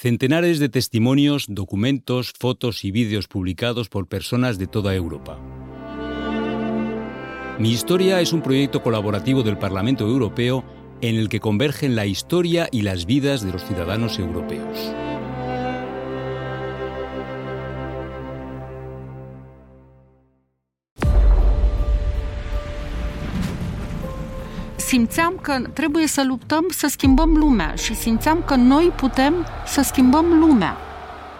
Centenares de testimonios, documentos, fotos y vídeos publicados por personas de toda Europa. Mi Historia es un proyecto colaborativo del Parlamento Europeo en el que convergen la historia y las vidas de los ciudadanos europeos. Simțeam că trebuie să luptăm să schimbăm lumea și simțeam că noi putem să schimbăm lumea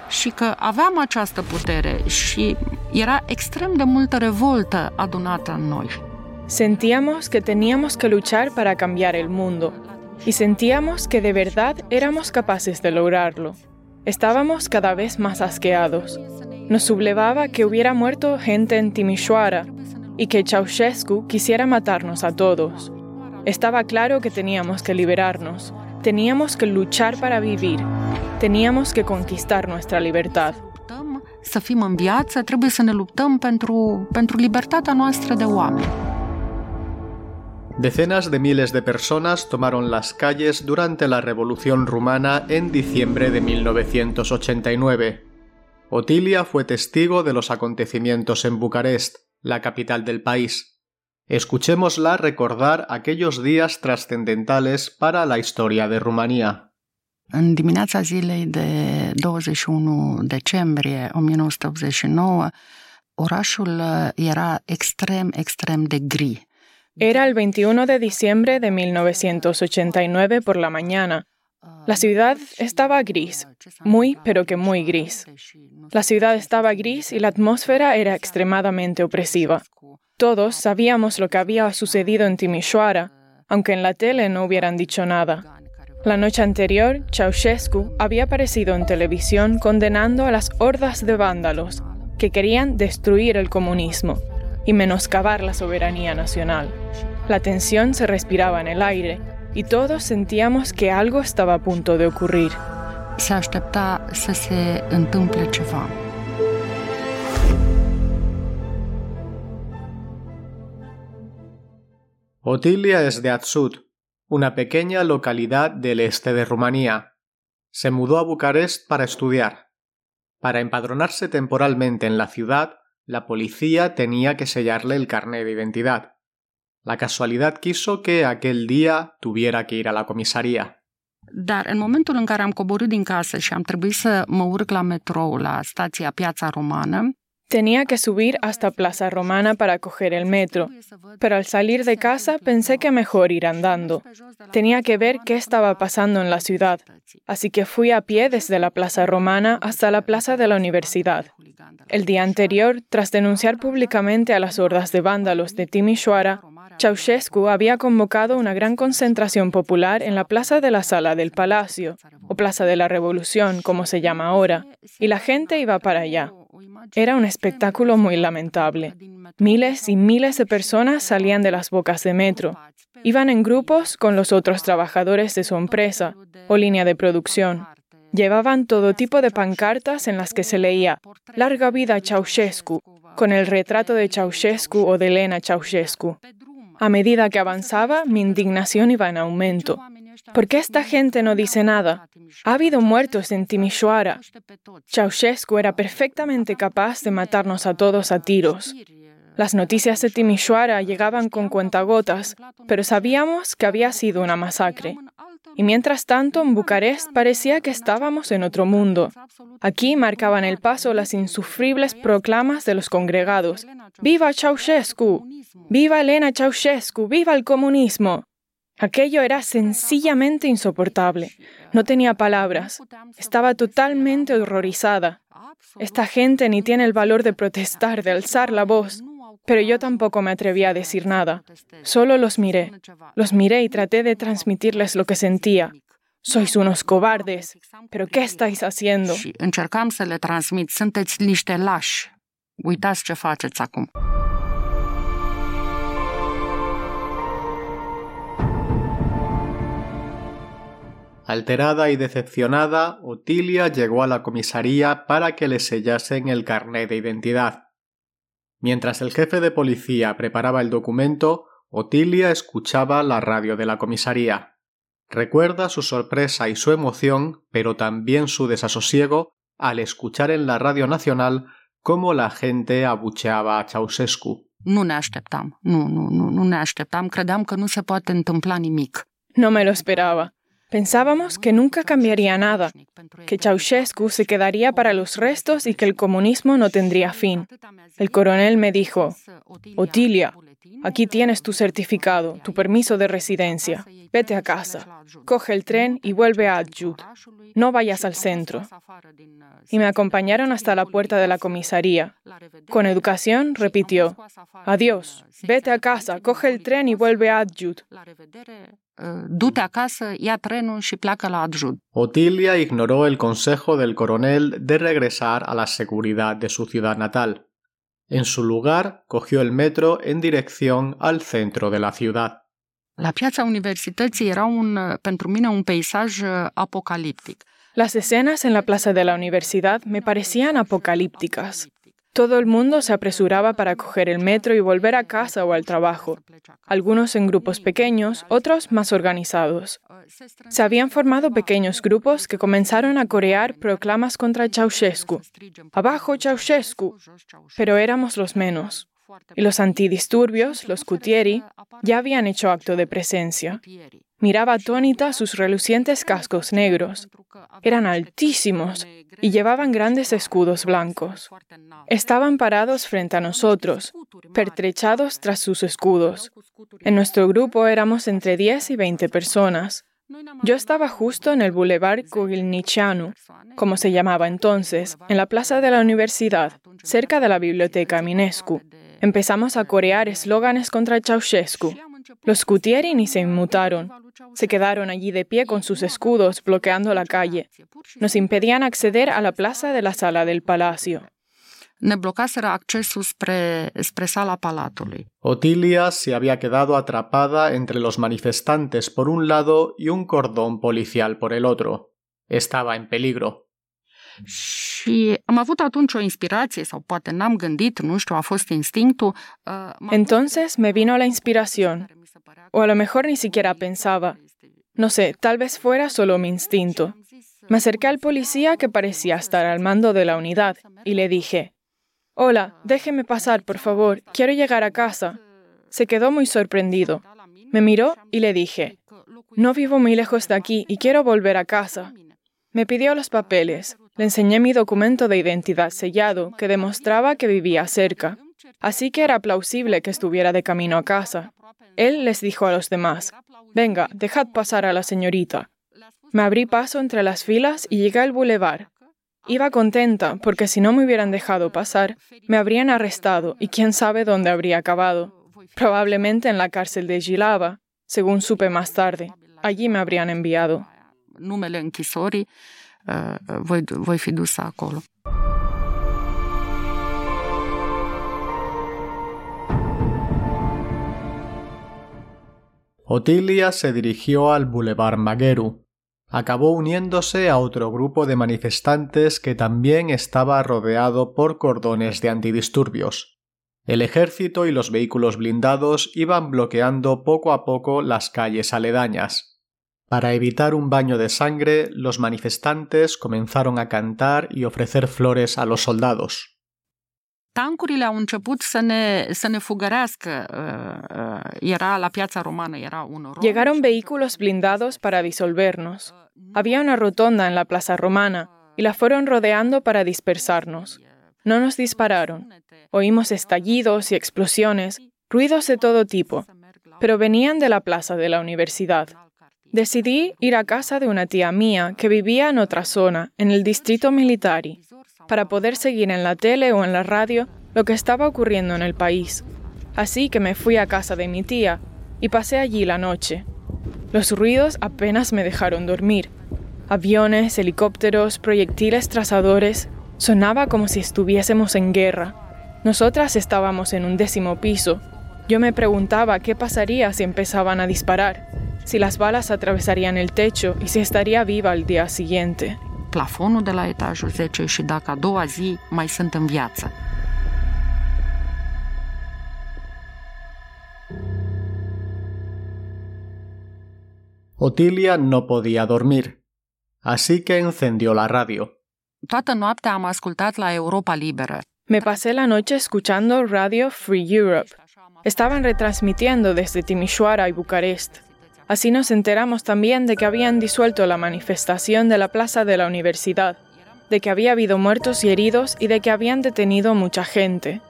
și că aveam această putere și era extrem de multă revoltă adunată în noi. Sentíamos que teníamos que luchar para cambiar el mundo y sentíamos que de verdad éramos capaces de lograrlo. Estábamos cada vez más asqueados. Nos sublevaba que hubiera muerto gente en Timișoara y que Ceausescu quisiera matarnos a todos. Estaba claro que teníamos que liberarnos, teníamos que luchar para vivir, teníamos que conquistar nuestra libertad. Să fim în viață, trebuie să ne luptăm pentru, pentru libertatea noastră de oameni. Decenas de miles de personas tomaron las calles durante la Revolución rumana en diciembre de 1989. Otilia fue testigo de los acontecimientos en Bucarest, la capital del país. Escuchémosla recordar aquellos días trascendentales para la historia de Rumanía. În dimineața zilei de 21 decembrie 1989, orașul era extrem, extrem de gri. Era el 21 de diciembre de 1989 por la mañana. La ciudad estaba gris, muy pero que muy gris. La ciudad estaba gris y la atmósfera era extremadamente opresiva. Todos sabíamos lo que había sucedido en Timișoara, aunque en la tele no hubieran dicho nada. La noche anterior, Ceausescu había aparecido en televisión condenando a las hordas de vándalos que querían destruir el comunismo y menoscabar la soberanía nacional. La tensión se respiraba en el aire y todos sentíamos que algo estaba a punto de ocurrir. Se Otilia es de Atsut, una pequeña localidad del este de Rumanía. Se mudó a Bucarest para estudiar. Para empadronarse temporalmente en la ciudad, la policía tenía que sellarle el carné de identidad. La casualidad quiso que aquel día tuviera que ir a la comisaría. Dar în momentul în care am coborât din casă și am trebuit să mă urc la metrou la stația Piața Romană, Tenía que subir hasta Plaza Romana para coger el metro, pero al salir de casa pensé que mejor ir andando. Tenía que ver qué estaba pasando en la ciudad, así que fui a pie desde la Plaza Romana hasta la Plaza de la Universidad. El día anterior, tras denunciar públicamente a las hordas de vándalos de Timișoara, Ceausescu había convocado una gran concentración popular en la Plaza de la Sala del Palacio, o Plaza de la Revolución, como se llama ahora, y la gente iba para allá. Era un espectáculo muy lamentable. Miles y miles de personas salían de las bocas de metro. Iban en grupos con los otros trabajadores de su empresa o línea de producción. Llevaban todo tipo de pancartas en las que se leía Larga vida Ceausescu, con el retrato de Ceausescu o de Elena Ceausescu. A medida que avanzaba, mi indignación iba en aumento. ¿Por qué esta gente no dice nada? Ha habido muertos en Timișoara. Ceausescu era perfectamente capaz de matarnos a todos a tiros. Las noticias de Timișoara llegaban con cuentagotas, pero sabíamos que había sido una masacre. Y mientras tanto, en Bucarest parecía que estábamos en otro mundo. Aquí marcaban el paso las insufribles proclamas de los congregados. ¡Viva Ceausescu! ¡Viva Elena Ceausescu! ¡Viva el comunismo! Aquello era sencillamente insoportable. No tenía palabras. Estaba totalmente horrorizada. Esta gente ni tiene el valor de protestar, de alzar la voz. Pero yo tampoco me atreví a decir nada. Solo los miré. Los miré y traté de transmitirles lo que sentía. Sois unos cobardes. ¿Pero qué estáis haciendo? Alterada y decepcionada, Otilia llegó a la comisaría para que le sellasen el carné de identidad. Mientras el jefe de policía preparaba el documento, Otilia escuchaba la radio de la comisaría. Recuerda su sorpresa y su emoción, pero también su desasosiego al escuchar en la radio nacional cómo la gente abucheaba a Ceausescu. Nu ne așteptam, nu, nu, nu, nu ne așteptam, credeam că nu se poate întâmpla nimic. No me lo esperaba. Pensábamos que nunca cambiaría nada, que Ceausescu se quedaría para los restos y que el comunismo no tendría fin. El coronel me dijo, Otilia, aquí tienes tu certificado, tu permiso de residencia. Vete a casa, coge el tren y vuelve a Adjud. No vayas al centro. Y me acompañaron hasta la puerta de la comisaría. Con educación repitió, adiós, vete a casa, coge el tren y vuelve a Adjud. Otilia ignoró el consejo del coronel de regresar a la seguridad de su ciudad natal. En su lugar, cogió el metro en dirección al centro de la ciudad. La piața universității era un, pentru mine un peisaj apocaliptic. Las escenas en la plaza de la universidad me parecían apocalípticas. Todo el mundo se apresuraba para coger el metro y volver a casa o al trabajo, algunos en grupos pequeños, otros más organizados. Se habían formado pequeños grupos que comenzaron a corear proclamas contra Ceausescu. Abajo Ceausescu. Pero éramos los menos. Y los antidisturbios, los Cutieri, ya habían hecho acto de presencia. Miraba atónita sus relucientes cascos negros. Eran altísimos y llevaban grandes escudos blancos. Estaban parados frente a nosotros, pertrechados tras sus escudos. En nuestro grupo éramos entre 10 y 20 personas. Yo estaba justo en el Boulevard Kugilnichanu, como se llamaba entonces, en la plaza de la universidad, cerca de la biblioteca Minescu. Empezamos a corear eslóganes contra Ceausescu. Los Gutieri ni se inmutaron. Se quedaron allí de pie con sus escudos bloqueando la calle. Nos impedían acceder a la plaza de la sala del palacio. Ne blocaseră accesul spre, spre sala palatului. Otilia se había quedado atrapada entre los manifestantes por un lado y un cordón policial por el otro. Estaba en peligro. Și am avut atunci o inspirație, sau poate n-am gândit, nu știu, a fost instinctul. Entonces me vino la inspiración, o a lo mejor ni siquiera pensaba. No sé, tal vez fuera solo mi instinto. Me acerqué al policía que parecía estar al mando de la unidad y le dije, Hola, déjeme pasar, por favor, quiero llegar a casa. Se quedó muy sorprendido. Me miró y le dije, No vivo muy lejos de aquí y quiero volver a casa. Me pidió los papeles. Le enseñé mi documento de identidad sellado que demostraba que vivía cerca, así que era plausible que estuviera de camino a casa. Él les dijo a los demás, Venga, dejad pasar a la señorita. Me abrí paso entre las filas y llegué al bulevar. Iba contenta porque si no me hubieran dejado pasar, me habrían arrestado y quién sabe dónde habría acabado. Probablemente en la cárcel de Gilava, según supe más tarde. Allí me habrían enviado. Numele închisorii, voi, voi fi acolo. Otilia se dirigió al Boulevard Magueru. Acabó uniéndose a otro grupo de manifestantes que también estaba rodeado por cordones de antidisturbios. El ejército y los vehículos blindados iban bloqueando poco a poco las calles aledañas. Para evitar un baño de sangre, los manifestantes comenzaron a cantar y ofrecer flores a los soldados. Tancurile au început să ne, să ne fugărească. Era la piața romană, era un Llegaron vehículos blindados para disolvernos. Había una rotonda en la plaza romana y la fueron rodeando para dispersarnos. No nos dispararon. Oímos estallidos y explosiones, ruidos de todo tipo, pero venían de la plaza de la universidad. Decidí ir a casa de una tía mía que vivía en otra zona, en el distrito militari, para poder seguir en la tele o en la radio lo que estaba ocurriendo en el país. Así que me fui a casa de mi tía y pasé allí la noche. Los ruidos apenas me dejaron dormir. Aviones, helicópteros, proyectiles trazadores. Sonaba como si estuviésemos en guerra. Nosotras estábamos en un décimo piso. Yo me preguntaba qué pasaría si empezaban a disparar, si las balas atravesarían el techo y si estaría viva al día siguiente. Plafonul de la etajul 10 și dacă a doua zi mai sunt în viață. Otilia no podía dormir, así que encendió la radio. Toată noaptea am ascultat la Europa Liberă. Me pasé la noche escuchando Radio Free Europe. Estaban retransmitiendo desde Timișoara y Bucarest. Así nos enteramos también de que habían disuelto la manifestación de la plaza de la universidad, de que había habido muertos y heridos y de que habían detenido mucha gente.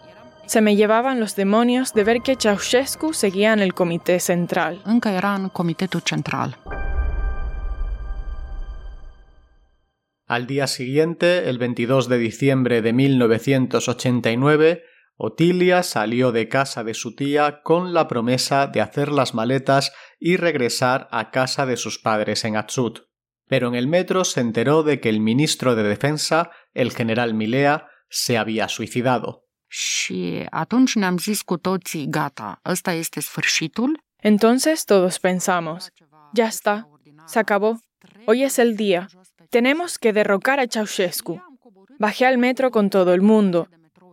Se me llevaban los demonios de ver que Ceausescu seguía en el comité central. Încă era în comitetul central. Al día siguiente, el 22 de diciembre de 1989, Otilia salió de casa de su tía con la promesa de hacer las maletas y regresar a casa de sus padres en Atsut. Pero en el metro se enteró de que el ministro de Defensa, el general Milea, se había suicidado. Este. Entonces todos pensamos, ya está, se acabó, hoy es el día, tenemos que derrocar a Ceausescu. Bajé al metro con todo el mundo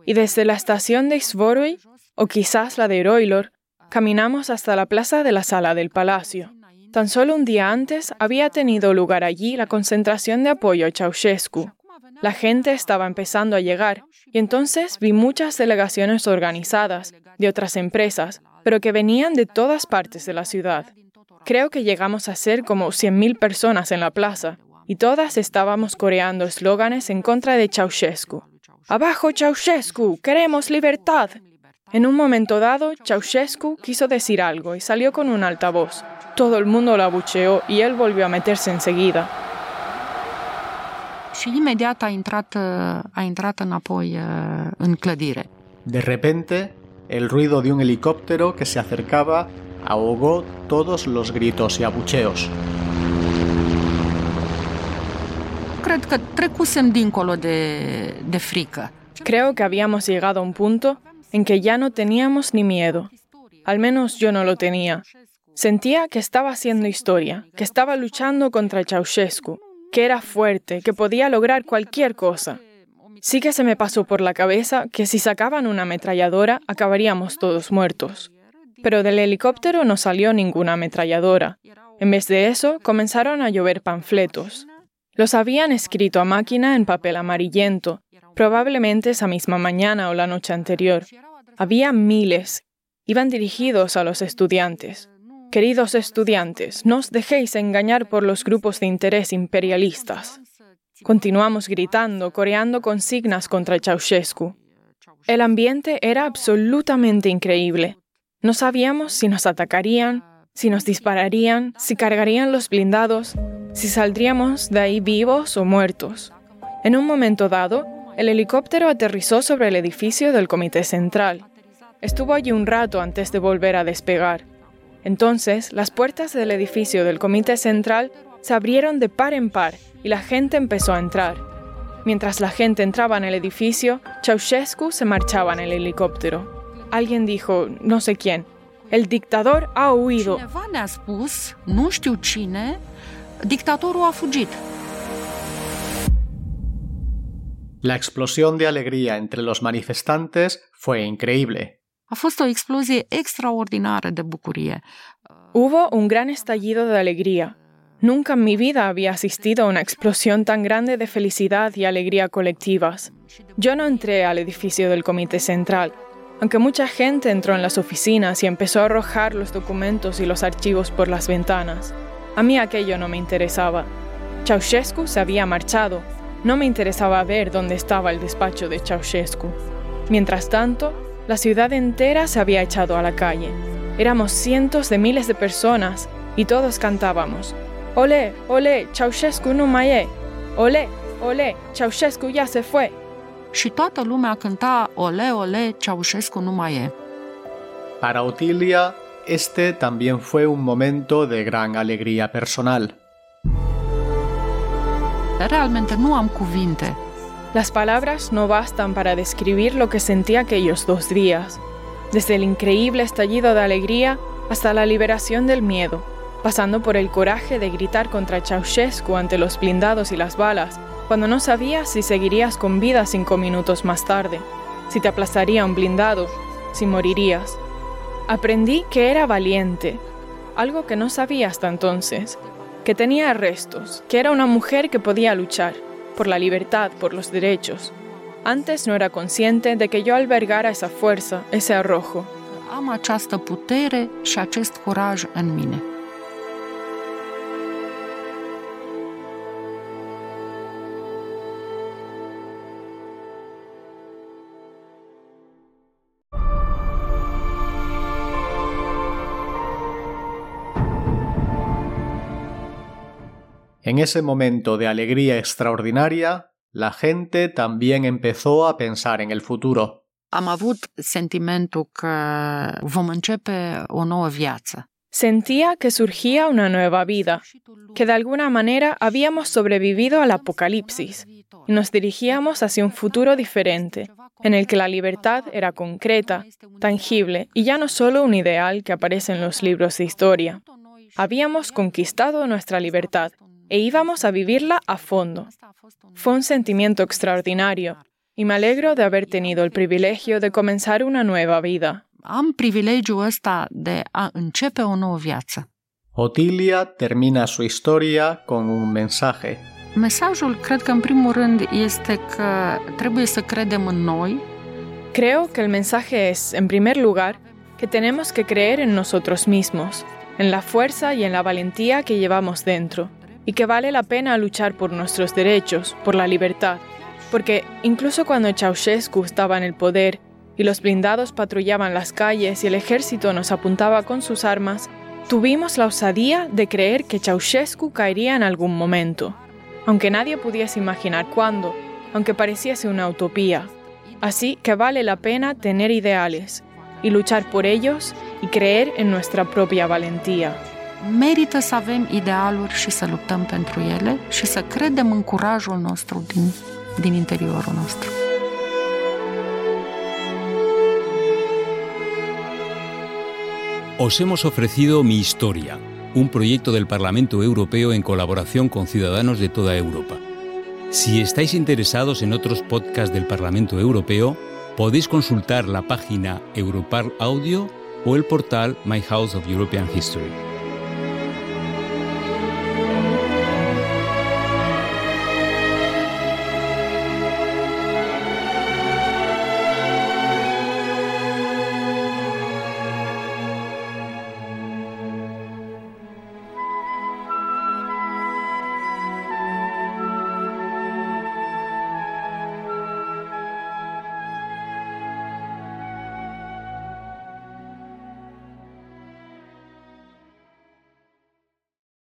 y desde la estación de Svorui, o quizás la de Roilor, caminamos hasta la plaza de la sala del palacio. Tan solo un día antes había tenido lugar allí la concentración de apoyo a Ceausescu. La gente estaba empezando a llegar y entonces vi muchas delegaciones organizadas de otras empresas, pero que venían de todas partes de la ciudad. Creo que llegamos a ser como 100.000 personas en la plaza y todas estábamos coreando eslóganes en contra de Ceausescu. ¡Abajo Ceausescu! ¡Queremos libertad! En un momento dado, Ceausescu quiso decir algo y salió con un altavoz. Todo el mundo lo abucheó y él volvió a meterse enseguida. Și imediat a intrat, a intrat înapoi în clădire. De repente, el ruido de un helicóptero que se acercaba ahogó todos los gritos y abucheos. Creo que habíamos llegado a un punto en que ya no teníamos ni miedo. Al menos yo no lo tenía. Sentía que estaba haciendo historia, que estaba luchando contra Ceausescu, que era fuerte, que podía lograr cualquier cosa. Sí que se me pasó por la cabeza que si sacaban una ametralladora acabaríamos todos muertos. Pero del helicóptero no salió ninguna ametralladora. En vez de eso, comenzaron a llover panfletos. Los habían escrito a máquina en papel amarillento, probablemente esa misma mañana o la noche anterior. Había miles. Iban dirigidos a los estudiantes. Queridos estudiantes, no os dejéis engañar por los grupos de interés imperialistas. Continuamos gritando, coreando consignas contra Ceausescu. El ambiente era absolutamente increíble. No sabíamos si nos atacarían, si nos dispararían, si cargarían los blindados, si saldríamos de ahí vivos o muertos. En un momento dado, el helicóptero aterrizó sobre el edificio del Comité Central. Estuvo allí un rato antes de volver a despegar. Entonces, las puertas del edificio del Comité Central se abrieron de par en par y la gente empezó a entrar. Mientras la gente entraba en el edificio, Ceausescu se marchaba en el helicóptero. Alguien dijo, no sé quién, el dictador ha huido. Dictatorul a fugit. La explosión de alegría entre los manifestantes fue increíble. A fost o explozie extraordinară de bucurie. Hubo un gran estallido de alegría. Nunca en mi vida había asistido a una explosión tan grande de felicidad y alegría colectivas. Yo no entré al edificio del Comité Central, aunque mucha gente entró en las oficinas y empezó a arrojar los documentos y los archivos por las ventanas. A mí aquello no me interesaba. Ceausescu se había marchado. No me interesaba ver dónde estaba el despacho de Ceausescu. Mientras tanto, la ciudad entera se había echado a la calle. Éramos cientos de miles de personas y todos cantábamos. Olé, olé, Ceausescu nu mai e. Olé, olé, Ceausescu ya se fue. Și toată lumea cânta Ole, ole, Ceaușescu nu mai e. Para Otilia, este también fue un momento de gran alegría personal. Realmente nu am cuvinte. Las palabras no bastan para describir lo que sentí aquellos dos días, desde el increíble estallido de alegría hasta la liberación del miedo, pasando por el coraje de gritar contra Ceausescu ante los blindados y las balas, cuando no sabías si seguirías con vida cinco minutos más tarde, si te aplastaría un blindado, si morirías. Aprendí que era valiente, algo que no sabía hasta entonces, que tenía restos, que era una mujer que podía luchar por la libertad, por los derechos. Antes no era consciente de que yo albergara esa fuerza, ese arrojo. Am această putere și acest curaj în mine. En ese momento de alegría extraordinaria, la gente también empezó a pensar en el futuro. Am avut sentimentul că vom începe o nouă viață. Sentía que surgía una nueva vida, que de alguna manera habíamos sobrevivido al apocalipsis y nos dirigíamos hacia un futuro diferente, en el que la libertad era concreta, tangible y ya no solo un ideal que aparece en los libros de historia. Habíamos conquistado nuestra libertad e íbamos a vivirla a fondo. Fue un sentimiento extraordinario y me alegro de haber tenido el privilegio de comenzar una nueva vida. Am privilegiul ăsta de a începe o nouă viață. Otilia termina su historia con un mensaje. Mesajul, cred că în primul rând, este că trebuie să credem în noi, Creo que el mensaje es, en primer lugar, que tenemos que creer en nosotros mismos, en la fuerza y en la valentía que llevamos dentro, y que vale la pena luchar por nuestros derechos, por la libertad, porque incluso cuando Ceausescu estaba en el poder y los blindados patrullaban las calles y el ejército nos apuntaba con sus armas, tuvimos la osadía de creer que Ceausescu caería en algún momento, aunque nadie pudiese imaginar cuándo, aunque pareciese una utopía. Así que vale la pena tener ideales y luchar por ellos y creer en nuestra propia valentía. Merită să avem idealuri și să luptăm pentru ele și să credem în curajul nostru din, din interiorul nostru. Os hemos ofrecido Mi Historia, un proyecto del Parlamento Europeo en colaboración con ciudadanos de toda Europa. Si estáis interesados en otros podcasts del Parlamento Europeo, podéis consultar la página Europarl Audio o el portal My House of European History.